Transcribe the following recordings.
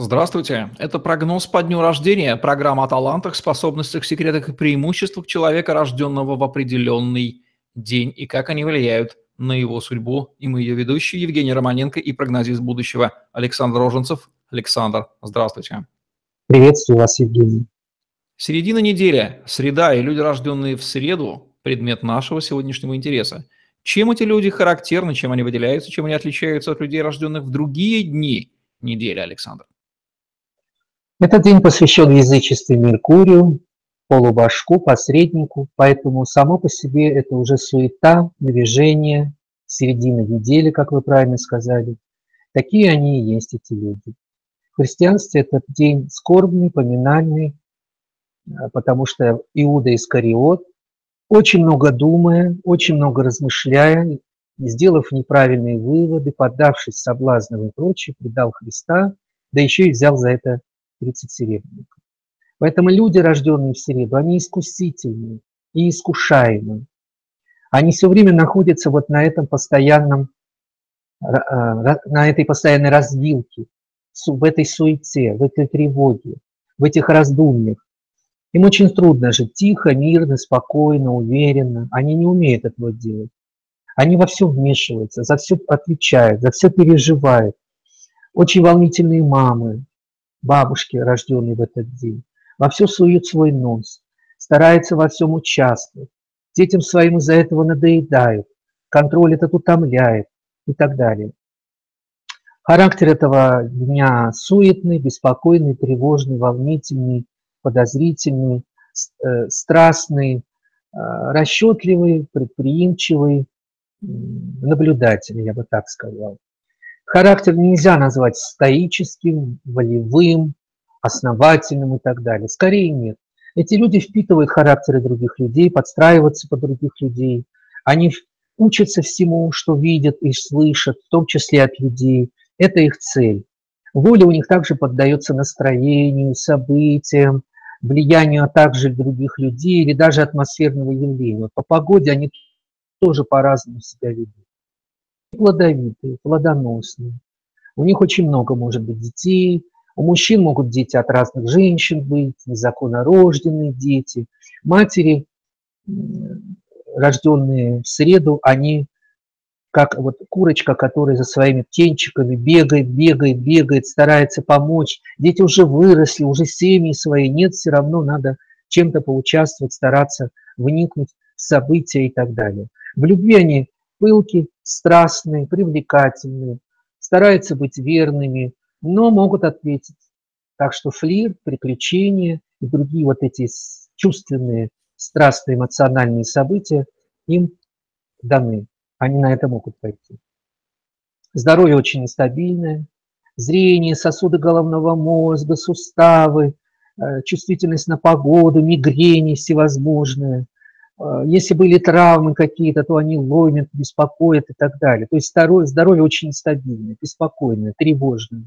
Здравствуйте. Это прогноз по дню рождения. Программа о талантах, способностях, секретах и преимуществах человека, рожденного в определенный день, и как они влияют на его судьбу. И мы ее ведущие Евгений Романенко и прогнозист будущего Александр Роженцев. Александр, здравствуйте. Приветствую вас, Евгений. Середина недели, среда и люди, рожденные в среду, предмет нашего сегодняшнего интереса. Чем эти люди характерны, чем они выделяются, чем они отличаются от людей, рожденных в другие дни недели, Александр? Этот день посвящен язычеству Меркурию, полубашку, посреднику, поэтому само по себе это уже суета, движение, середина недели, как вы правильно сказали. Такие они и есть, эти люди. В христианстве этот день скорбный, поминальный, а, потому что Иуда Искариот, очень много думая, очень много размышляя, сделав неправильные выводы, поддавшись соблазнам и прочее, предал Христа, да еще и взял за это 30 серебряников. Поэтому люди, рожденные в среду, они искусительны и искушаемы. Они все время находятся вот на этом постоянном, а, на этой постоянной развилке, в этой суете, в этой тревоге, в этих раздумьях. Им очень трудно жить тихо, мирно, спокойно, уверенно. Они не умеют этого делать. Они во все вмешиваются, за все отвечают, за все переживают. Очень волнительные мамы, бабушки, рожденные в этот день, во все суют свой нос, стараются во всем участвовать. Детям своим из-за этого надоедают, контроль этот утомляет и так далее. Характер этого дня суетный, беспокойный, тревожный, волнительный, подозрительный, э, страстный, э, расчетливый, предприимчивый, наблюдательный, я бы так сказал. Характер нельзя назвать стоическим, волевым, основательным и так далее. Скорее нет. Эти люди впитывают характеры других людей, подстраиваются под других людей. Они учатся всему, что видят и слышат, в том числе от людей. Это их цель. Воля у них также поддается настроению, событиям, влиянию также других людей или даже атмосферного явления. По погоде они тоже по-разному себя ведут плодовитые, плодоносные. У них очень много может быть детей. У мужчин могут дети от разных женщин быть, незаконнорожденные дети. Матери, рожденные в среду, они как вот курочка, которая за своими птенчиками бегает, бегает, бегает, старается помочь. Дети уже выросли, уже семьи свои, нет, все равно надо чем-то поучаствовать, стараться вникнуть в события и так далее. В любви они пылки, страстные, привлекательные, стараются быть верными, но могут ответить. Так что флирт, приключения и другие вот эти чувственные, страстные, эмоциональные события им даны. Они на это могут пойти. Здоровье очень нестабильное, зрение, сосуды головного мозга, суставы, э, чувствительность на погоду, мигрени всевозможные – если были травмы какие-то, то они ломят, беспокоят и так далее. То есть здоровье, здоровье очень нестабильное, беспокойное, тревожное.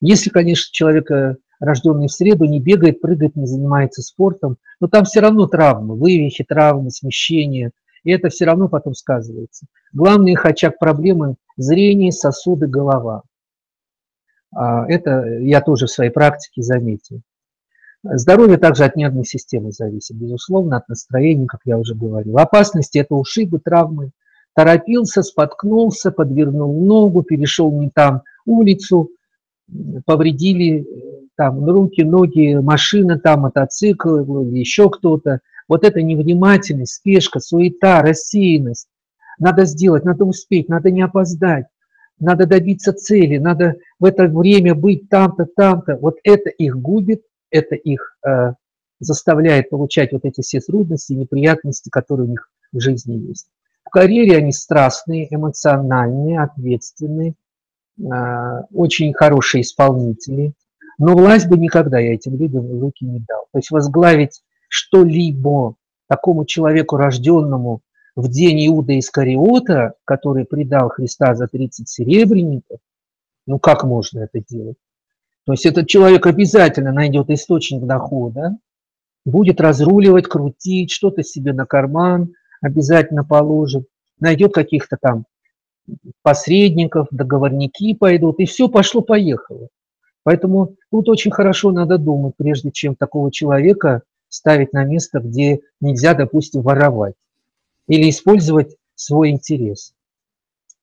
Если, конечно, человек, э, рожденный в среду, не бегает, прыгает, не занимается спортом, но там все равно травмы, вывихи, травмы, смещения, и это все равно потом сказывается. Главный их очаг проблемы – зрение, сосуды, голова. А, это я тоже в своей практике заметил. Здоровье также от нервной системы зависит, безусловно, от настроения, как я уже говорил. Опасности – это ушибы, травмы. Торопился, споткнулся, подвернул ногу, перешел не там улицу, повредили там руки, ноги, машина, там мотоцикл еще кто-то. Вот это невнимательность, спешка, суета, рассеянность. Надо сделать, надо успеть, надо не опоздать, надо добиться цели, надо в это время быть там-то, там-то. Вот это их губит, это их э, заставляет получать вот эти все трудности, неприятности, которые у них в жизни есть. В карьере они страстные, эмоциональные, ответственные, э, очень хорошие исполнители, но власть бы никогда я этим людям руки не дал. То есть возглавить что-либо такому человеку, рожденному в день Иуда Искариота, который предал Христа за 30 серебряников, ну как можно это делать? То есть этот человек обязательно найдет источник дохода, будет разруливать, крутить, что-то себе на карман обязательно положит, найдет каких-то там посредников, договорники пойдут, и все пошло-поехало. Поэтому тут очень хорошо надо думать, прежде чем такого человека ставить на место, где нельзя, допустим, воровать или использовать свой интерес.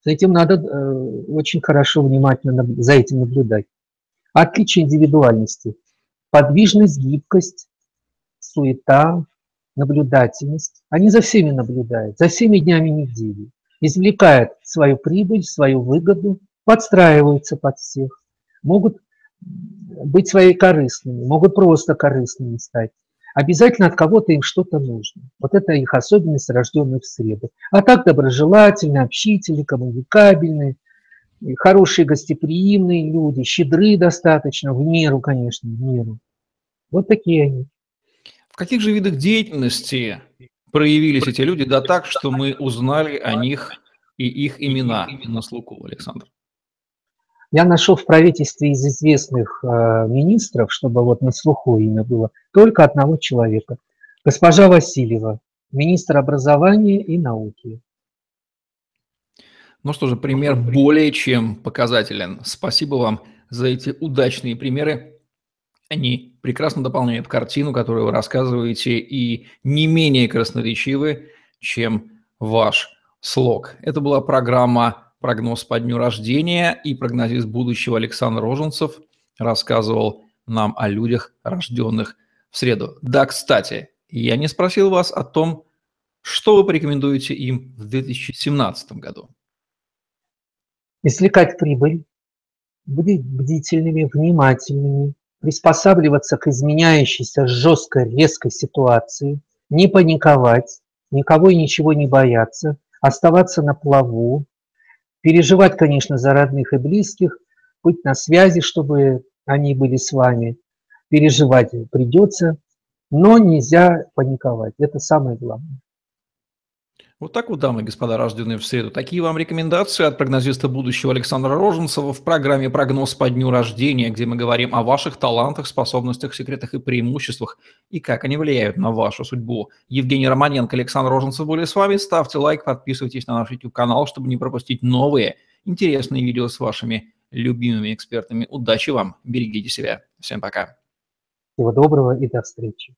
За этим надо э, очень хорошо, внимательно за этим наблюдать. Отличие индивидуальности. Подвижность, гибкость, суета, наблюдательность. Они за всеми наблюдают, за всеми днями недели. Извлекают свою прибыль, свою выгоду, подстраиваются под всех. Могут быть своей корыстными, могут просто корыстными стать. Обязательно от кого-то им что-то нужно. Вот это их особенность рожденных в среду. А так доброжелательные, общительные, коммуникабельные, хорошие гостеприимные люди, щедры достаточно, в меру, конечно, в меру. Вот такие они. В каких же видах деятельности проявились эти люди, да так, что мы узнали о них и их имена на слуху, Александр? Я нашел в правительстве из известных э, министров, чтобы вот на слуху имя было, только одного человека. Госпожа Васильева, министр образования и науки. Ну что же, пример более чем показателен. Спасибо вам за эти удачные примеры. Они прекрасно дополняют картину, которую вы рассказываете, и не менее красноречивы, чем ваш слог. Это была программа прогноз по дню рождения и прогнозист будущего Александр Роженцев рассказывал нам о людях, рожденных в среду. Да, кстати, я не спросил вас о том, что вы порекомендуете им в 2017 году. Извлекать прибыль, быть бдительными, внимательными, приспосабливаться к изменяющейся жесткой, резкой ситуации, не паниковать, никого и ничего не бояться, оставаться на плаву, переживать, конечно, за родных и близких, быть на связи, чтобы они были с вами. Переживать придется, но нельзя паниковать. Это самое главное. Вот так вот, дамы и господа, рожденные в среду. Такие вам рекомендации от прогнозиста будущего Александра Роженцева в программе «Прогноз по дню рождения», где мы говорим о ваших талантах, способностях, секретах и преимуществах и как они влияют на вашу судьбу. Евгений Романенко, Александр Роженцев были с вами. Ставьте лайк, подписывайтесь на наш YouTube-канал, чтобы не пропустить новые интересные видео с вашими любимыми экспертами. Удачи вам, берегите себя. Всем пока. Всего доброго и до встречи.